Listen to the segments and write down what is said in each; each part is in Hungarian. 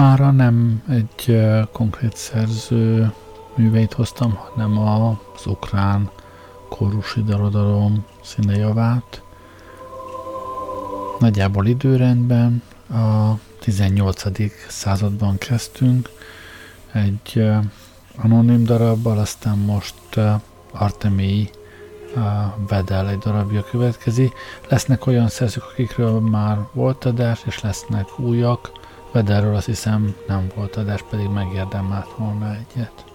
Mára nem egy konkrét szerző műveit hoztam, hanem az ukrán kórusi darodalom színejavát. Nagyjából időrendben a 18. században kezdtünk, egy anonim darabbal, aztán most Artemii Vedel egy darabja következik. Lesznek olyan szerzők, akikről már volt adás, és lesznek újak. Vedelről azt hiszem nem volt adás, pedig megérdemelt volna egyet.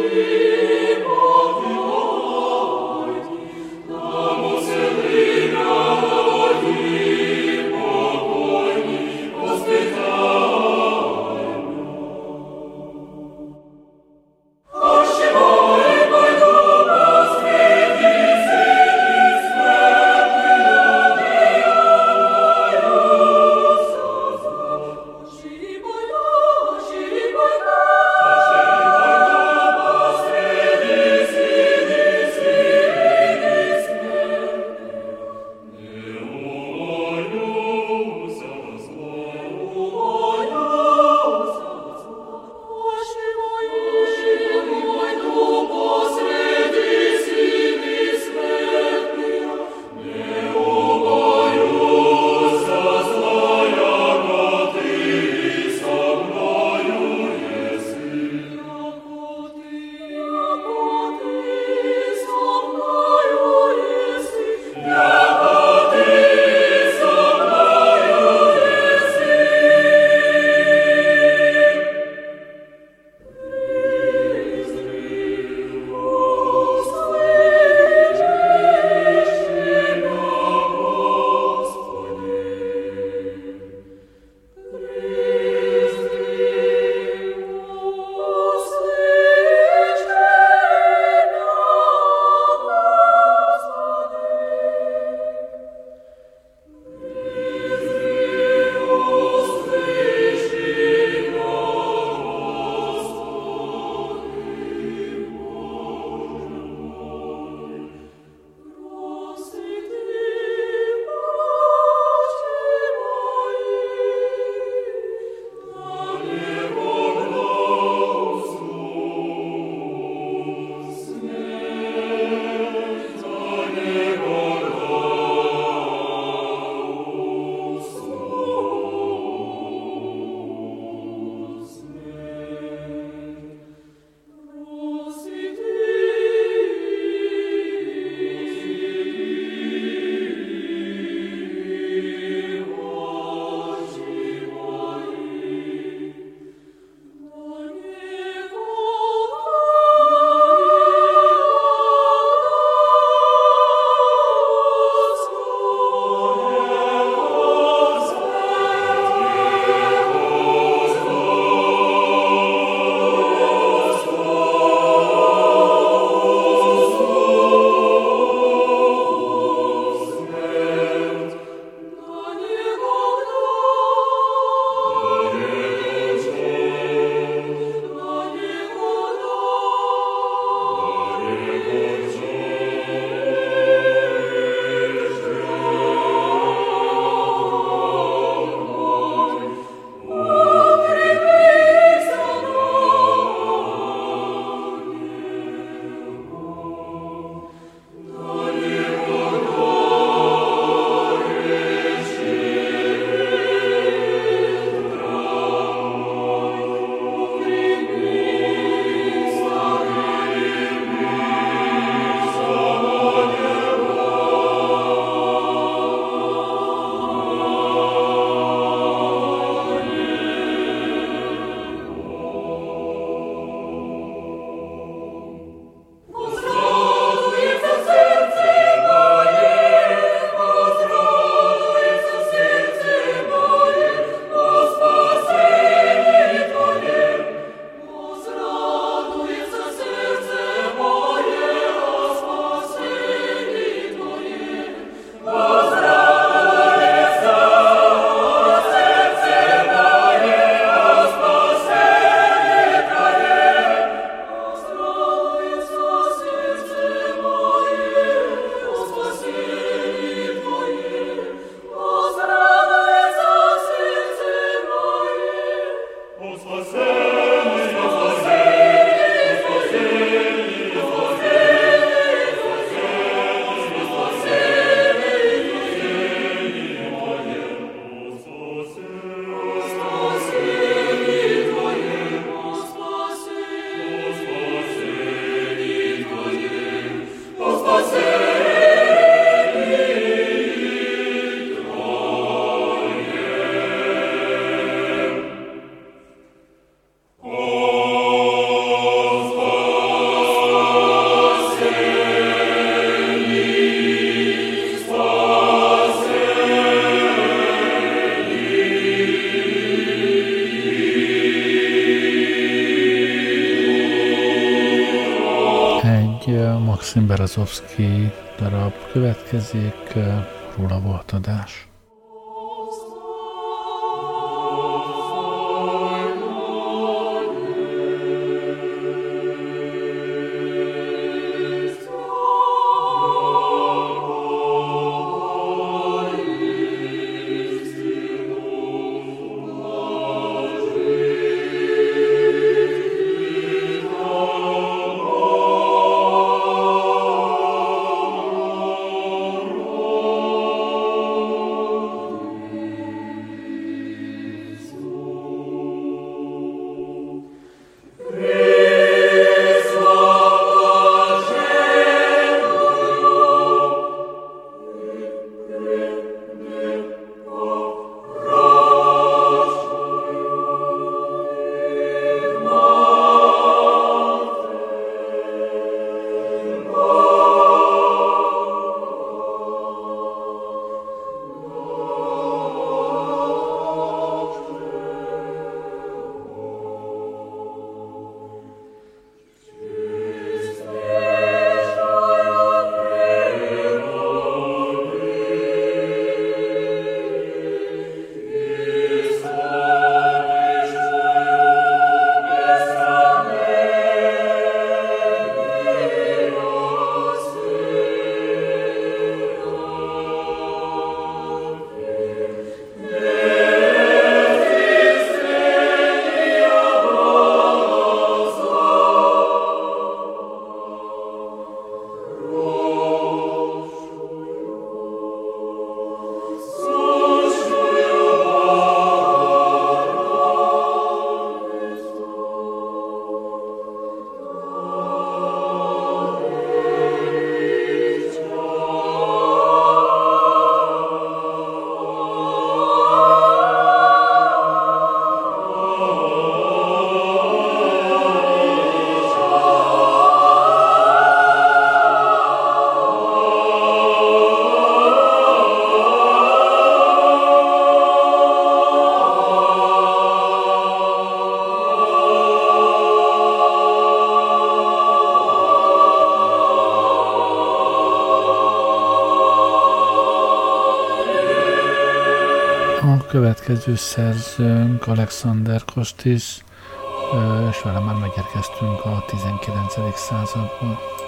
Amen. Maxim Berezovski darab következik, róla volt adás. Következő szerzőnk Alexander Kostis, és vele már megérkeztünk a 19. századba.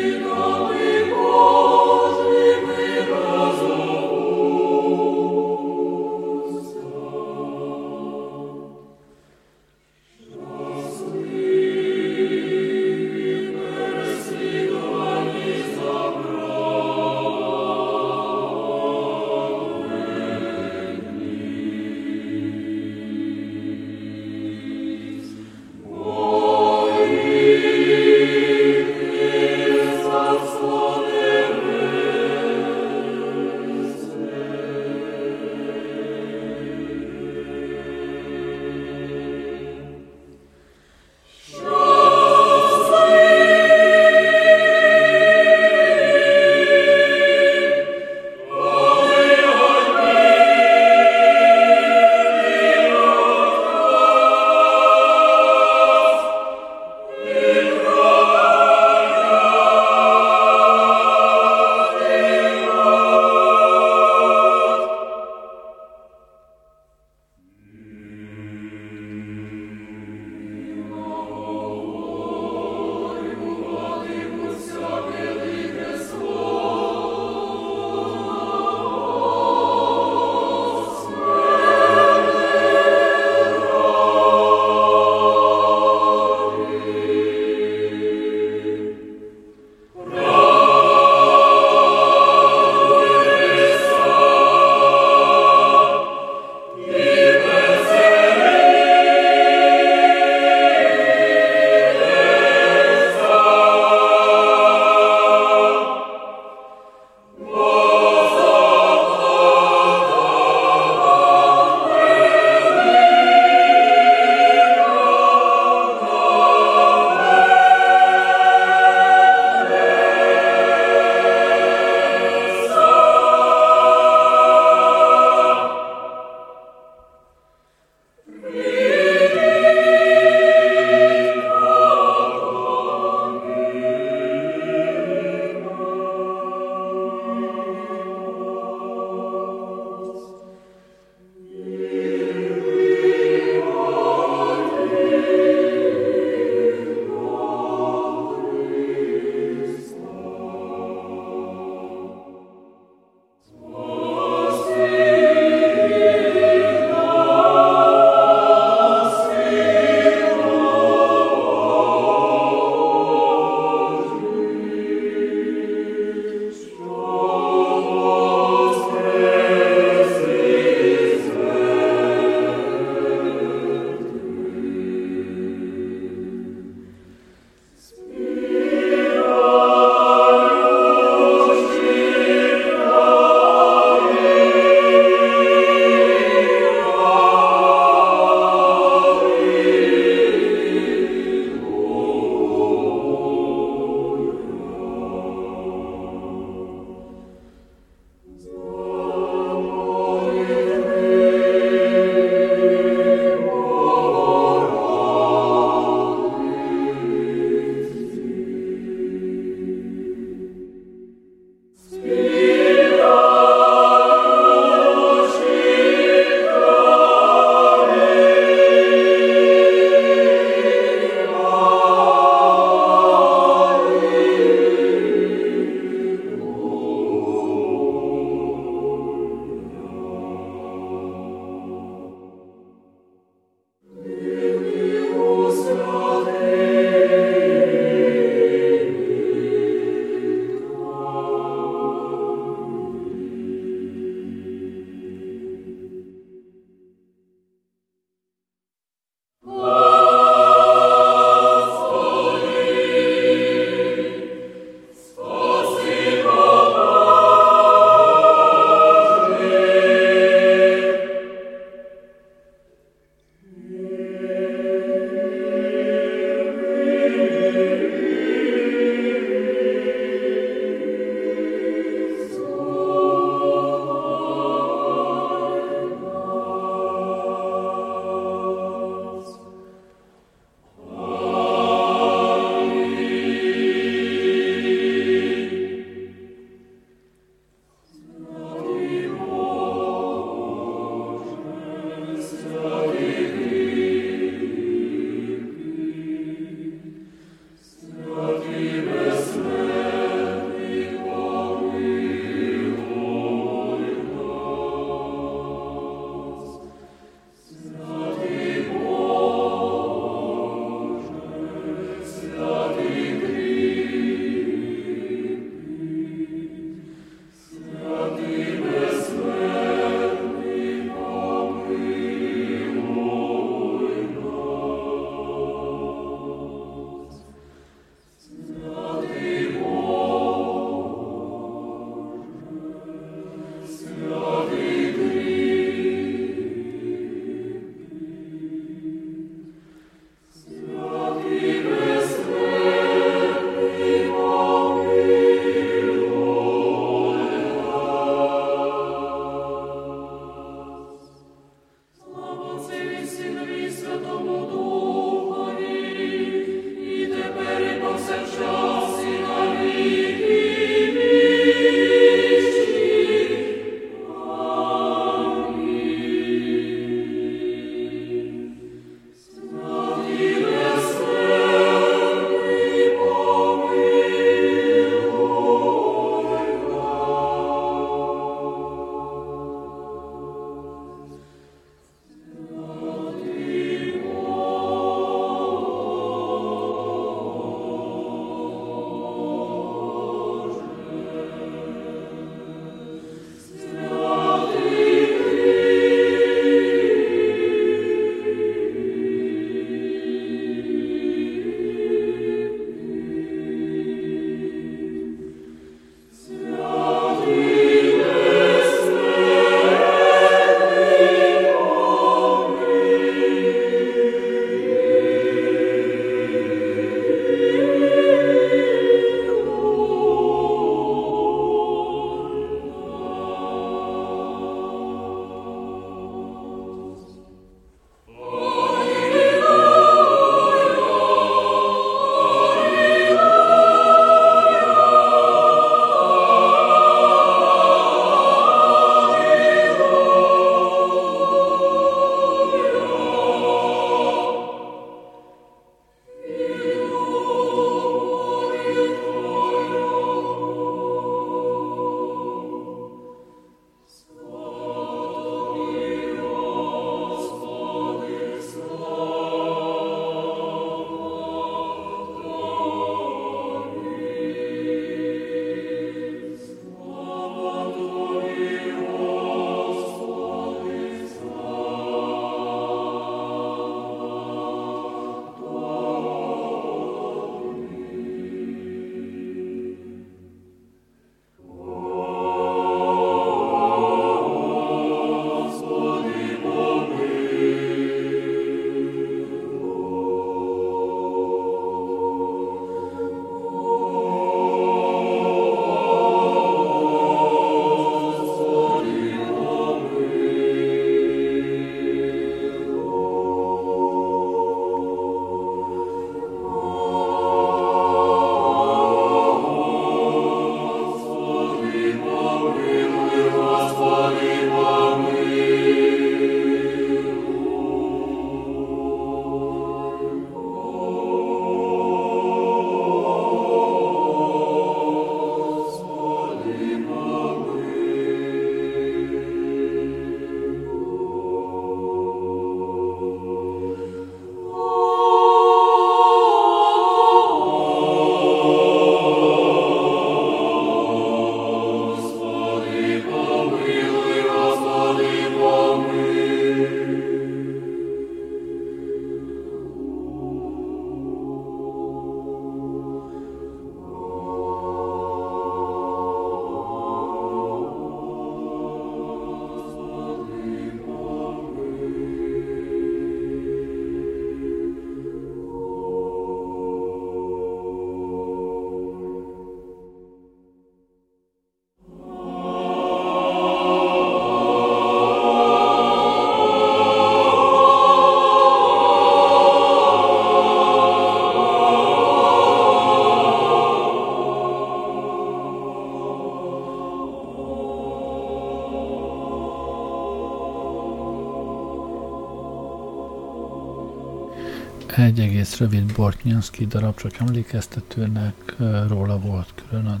Egy egész rövid Bortnyanszki darab, csak emlékeztetőnek róla volt külön.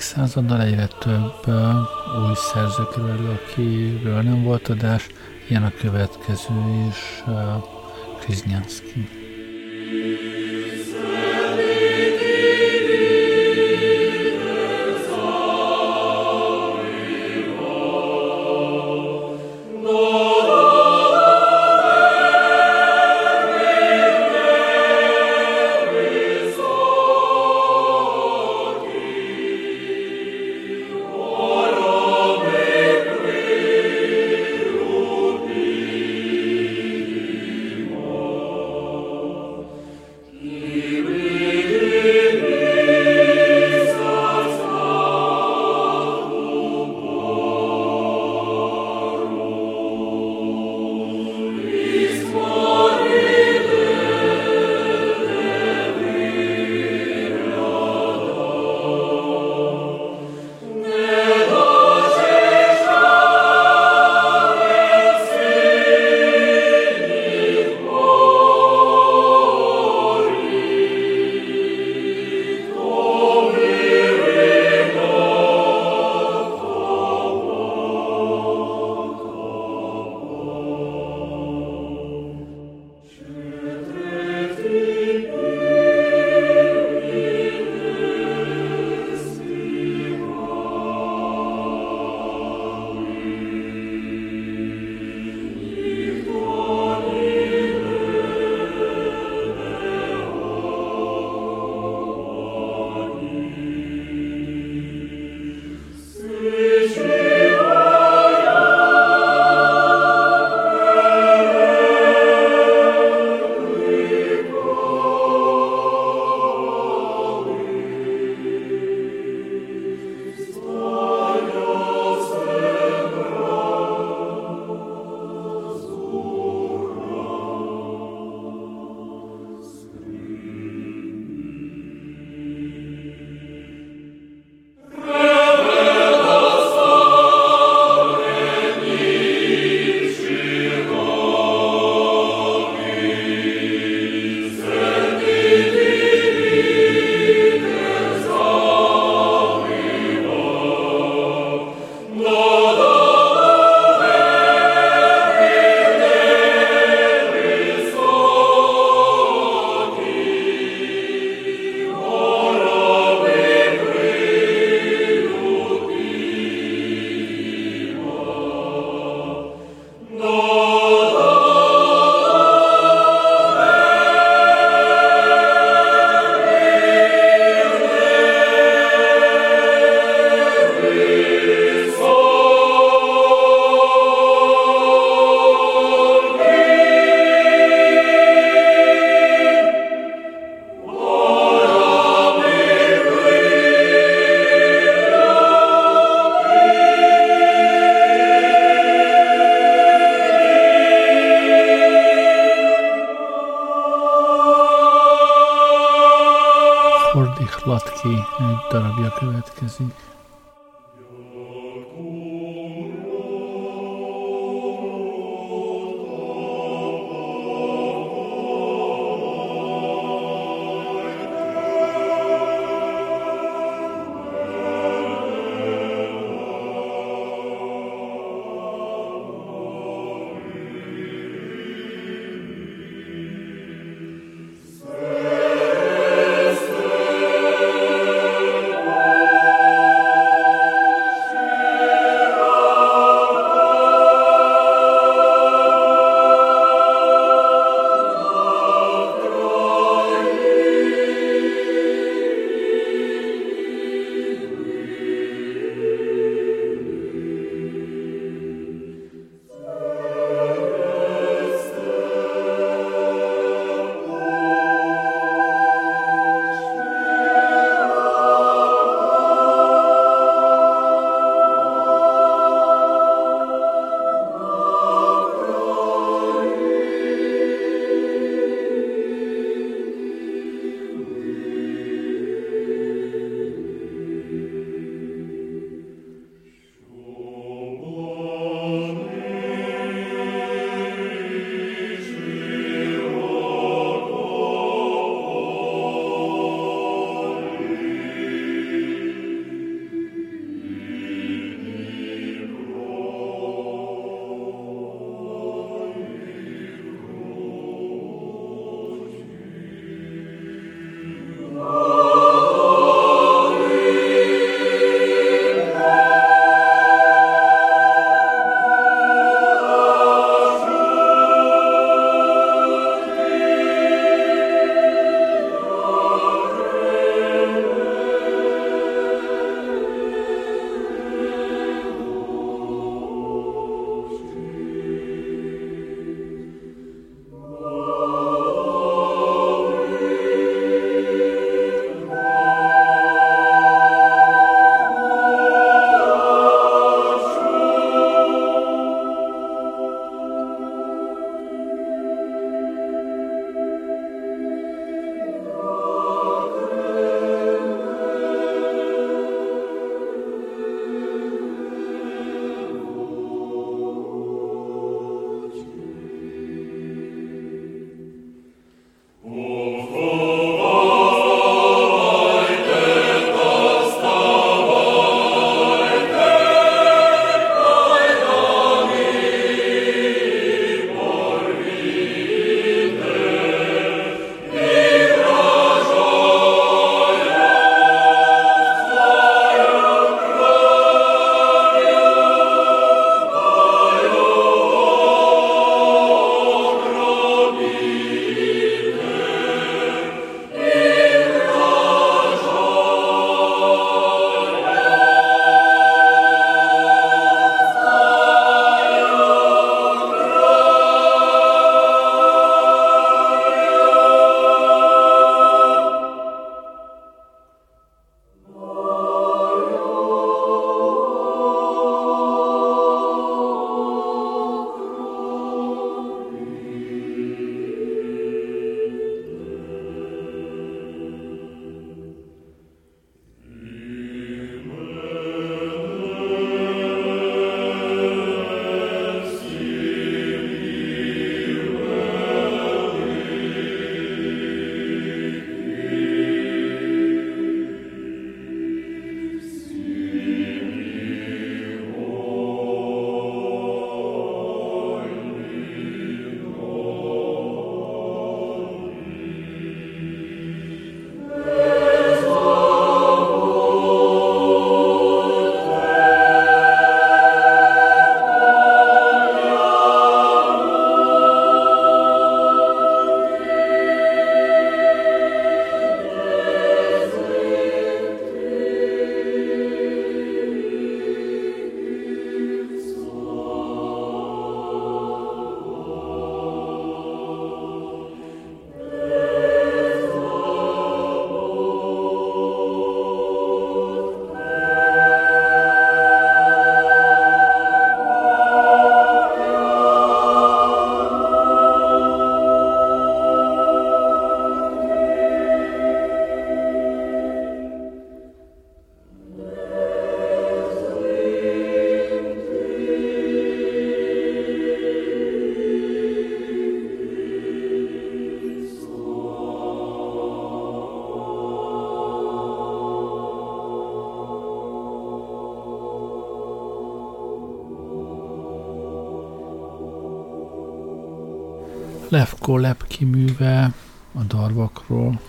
Századdal egyre több új szerző kerül, akiről nem volt adás, ilyen a következő is, Kriznyánszki. ty chladky, darabja következik. Levko Lepki műve a darvakról.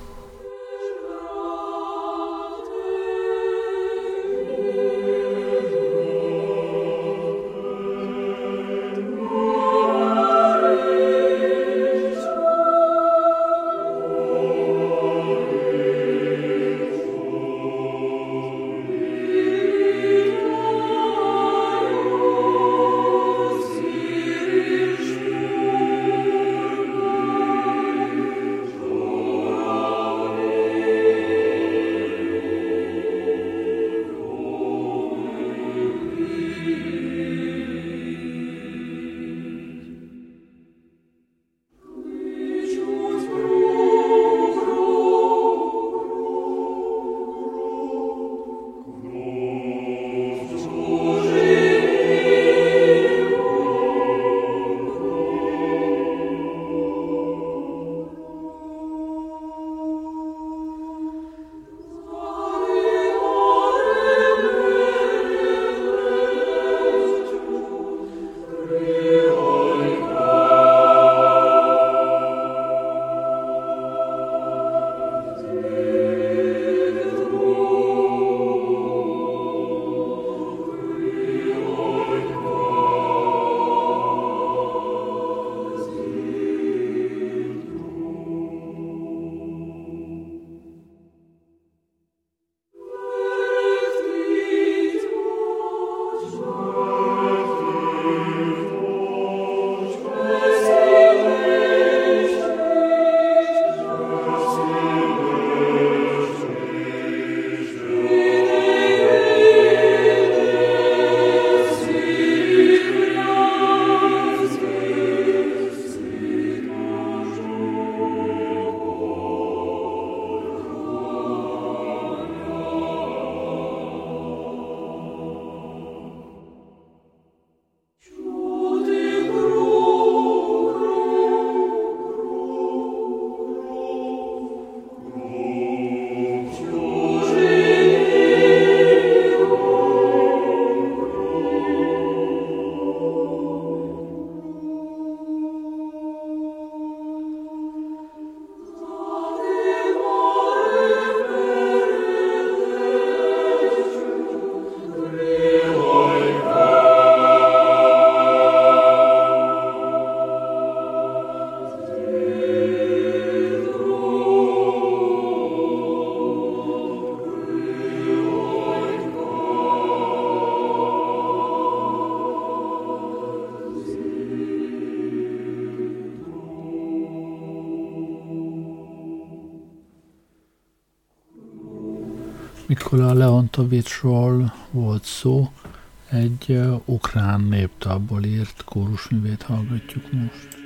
Nikola Leontovicsról volt szó, egy ukrán néptalból írt kórusművét hallgatjuk most.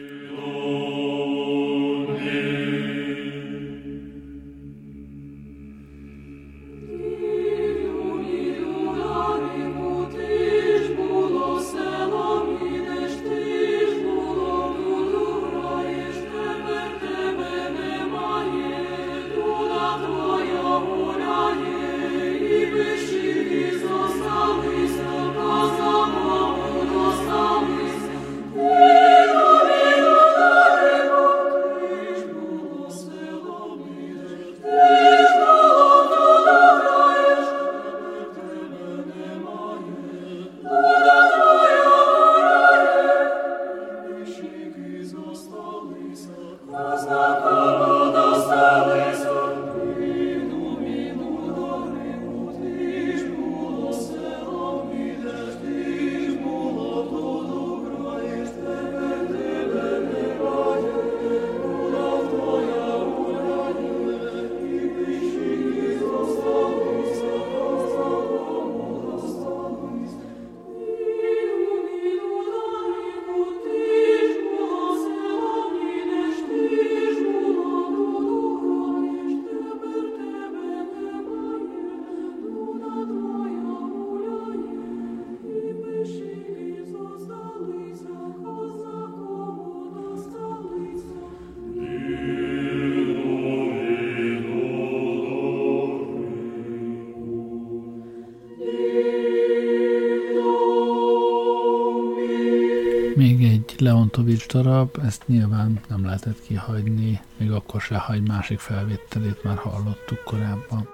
Leontovics darab, ezt nyilván nem lehetett kihagyni, még akkor se, ha egy másik felvételét már hallottuk korábban.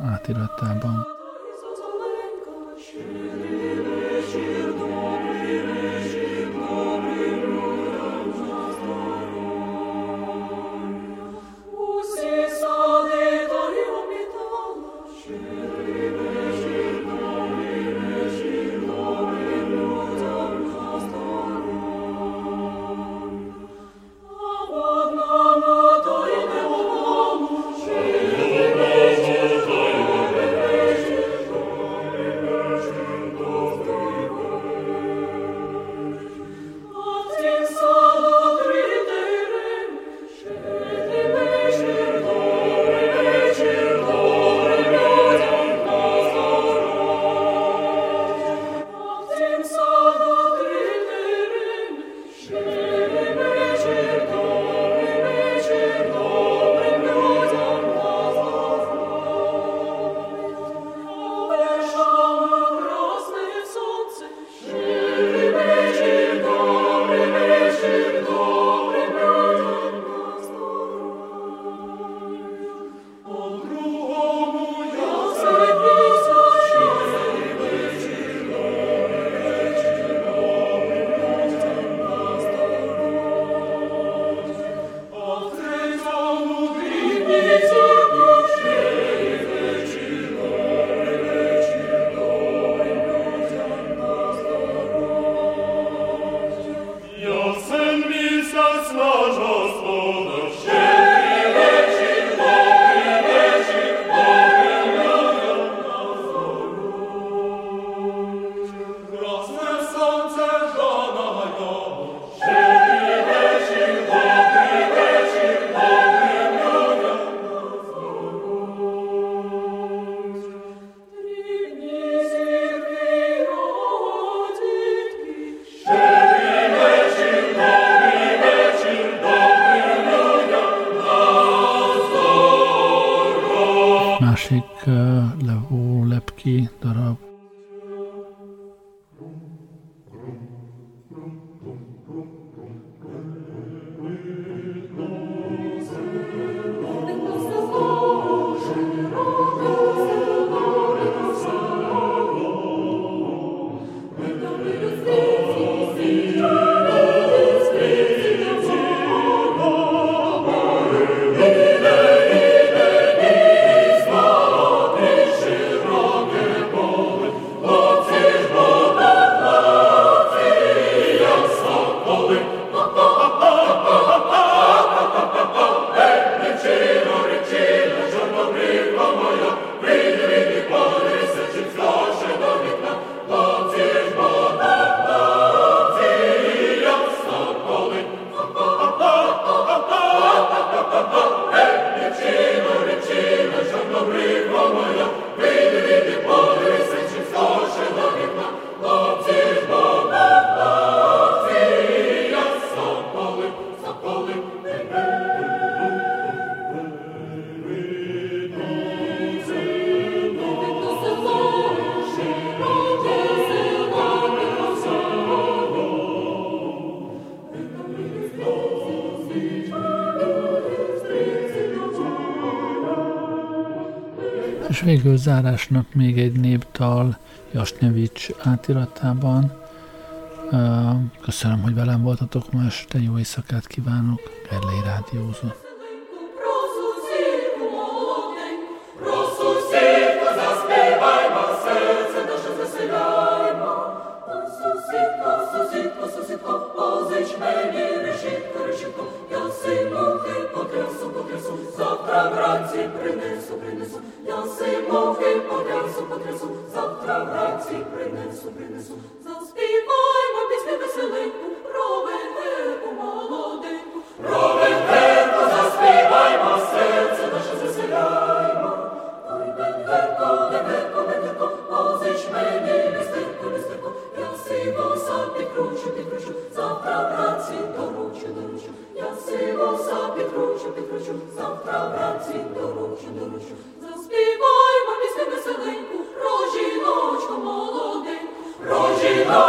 Átiratában. És végül zárásnak még egy népdal Jasnyevics átiratában. Köszönöm, hogy velem voltatok ma este, jó éjszakát kívánok, Gerlei Rádiózott. принесу, принесу, я симовки потрясу, потрясу, завтра вранці принесу, принесу, Доручу, доручу, заспіваймо пісню веселеньку, про жіночку молоденьку, про жіночку